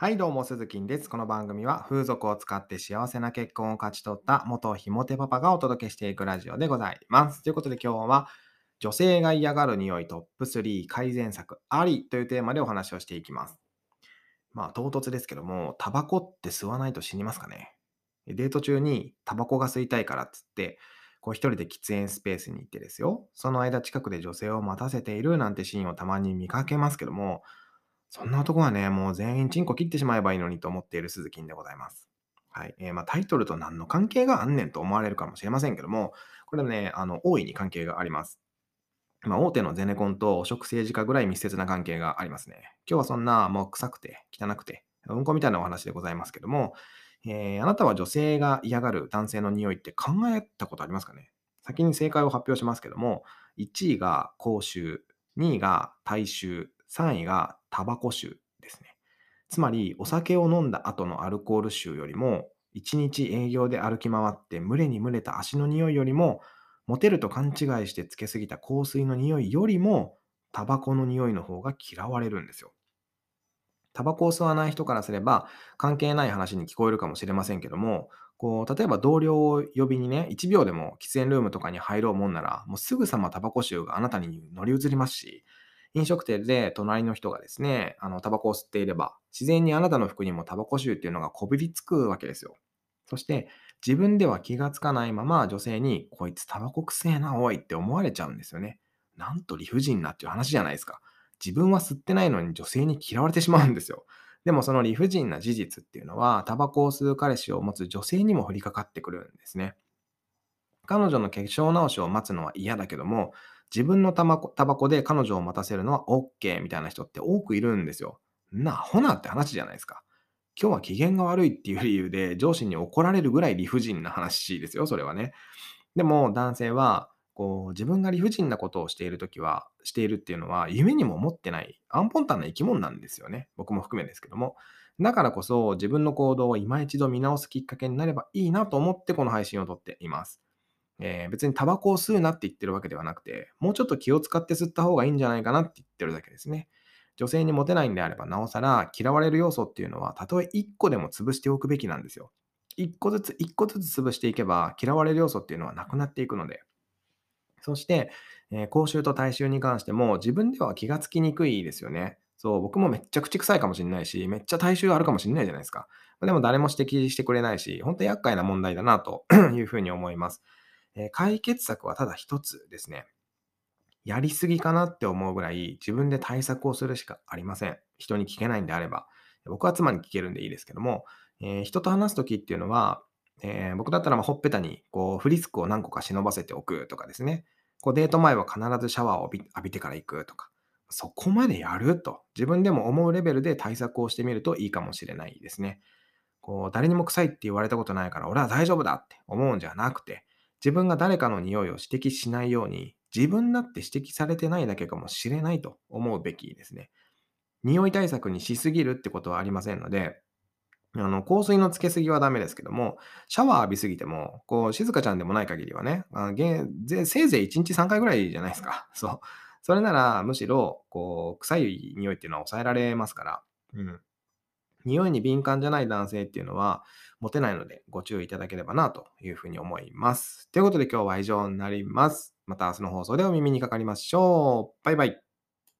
はい、どうも、鈴木です。この番組は風俗を使って幸せな結婚を勝ち取った元ひもてパパがお届けしていくラジオでございます。ということで今日は、女性が嫌がる匂いトップ3改善策ありというテーマでお話をしていきます。まあ、唐突ですけども、タバコって吸わないと死にますかね？デート中にタバコが吸いたいからっつって、こう一人で喫煙スペースに行ってですよ、その間近くで女性を待たせているなんてシーンをたまに見かけますけども、そんな男はね、もう全員チンコ切ってしまえばいいのにと思っている鈴木でございます。はい。えー、まあ、タイトルと何の関係があんねんと思われるかもしれませんけども、これね、あの、大いに関係があります。まあ、大手のゼネコンと汚職政治家ぐらい密接な関係がありますね。今日はそんな、もう臭くて、汚くて、うんこみたいなお話でございますけども、えー、あなたは女性が嫌がる男性の匂いって考えたことありますかね？先に正解を発表しますけども、1位が口臭、2位が体臭、3位がタバコ臭ですね。つまり、お酒を飲んだ後のアルコール臭よりも、1日営業で歩き回って群れに群れた足の匂いよりも、モテると勘違いしてつけすぎた香水の匂いよりも、タバコの匂いの方が嫌われるんですよ。タバコを吸わない人からすれば関係ない話に聞こえるかもしれませんけども、こう例えば同僚を呼びにね、1秒でも喫煙ルームとかに入ろうもんなら、もうすぐさまタバコ臭があなたに乗り移りますし、飲食店で隣の人がですね、あの、タバコを吸っていれば、自然にあなたの服にもタバコ臭っていうのがこびりつくわけですよ。そして、自分では気がつかないまま女性に、こいつタバコくせえな、おいって思われちゃうんですよね。なんと理不尽なっていう話じゃないですか。自分は吸ってないのに女性に嫌われてしまうんですよ。でもその理不尽な事実っていうのは、タバコを吸う彼氏を持つ女性にも降りかかってくるんですね。彼女の化粧直しを待つのは嫌だけども、自分のタバコタバコで彼女を待たせるのは OK みたいな人って多くいるんですよ。な、ほなって話じゃないですか。今日は機嫌が悪いっていう理由で上司に怒られるぐらい理不尽な話ですよ、それはね。でも男性は、こう自分が理不尽なことをしているときは、しているっていうのは夢にも思ってない、アンポンタンな生き物なんですよね。僕も含めですけども。だからこそ自分の行動を今一度見直すきっかけになればいいなと思ってこの配信を撮っています。えー、別にタバコを吸うなって言ってるわけではなくて、もうちょっと気を使って吸った方がいいんじゃないかなって言ってるだけですね。女性にモテないんであれば、なおさら嫌われる要素っていうのは、たとえ1個でも潰しておくべきなんですよ。1個ずつ1個ずつ潰していけば、嫌われる要素っていうのはなくなっていくので。そして、えー、口臭と体臭に関しても、自分では気がつきにくいですよね。そう、僕もめっちゃ口臭いかもしれないし、めっちゃ体臭あるかもしれないじゃないですか。でも誰も指摘してくれないし、本当厄介な問題だなというふうに思います。えー、解決策はただ一つですね。やりすぎかなって思うぐらい自分で対策をするしかありません。人に聞けないんであれば。僕は妻に聞けるんでいいですけども、えー、人と話すときっていうのは、えー、僕だったらまほっぺたにこうフリスクを何個か忍ばせておくとかですね。こうデート前は必ずシャワーを浴びてから行くとか。そこまでやると自分でも思うレベルで対策をしてみるといいかもしれないですね。こう誰にも臭いって言われたことないから俺は大丈夫だって思うんじゃなくて、自分が誰かの匂いを指摘しないように、自分だって指摘されてないだけかもしれないと思うべきですね。匂い対策にしすぎるってことはありませんので、あの、香水のつけすぎはダメですけども、シャワー浴びすぎても、こう、静香ちゃんでもない限りはね、あぜせいぜい1日3回ぐらいじゃないですか。そう。それなら、むしろ、こう、臭い匂いっていうのは抑えられますから、うん。匂いに敏感じゃない男性っていうのは、持てないのでご注意いただければなというふうに思います。ということで今日は以上になります。また明日の放送でお耳にかかりましょう。バイバイ。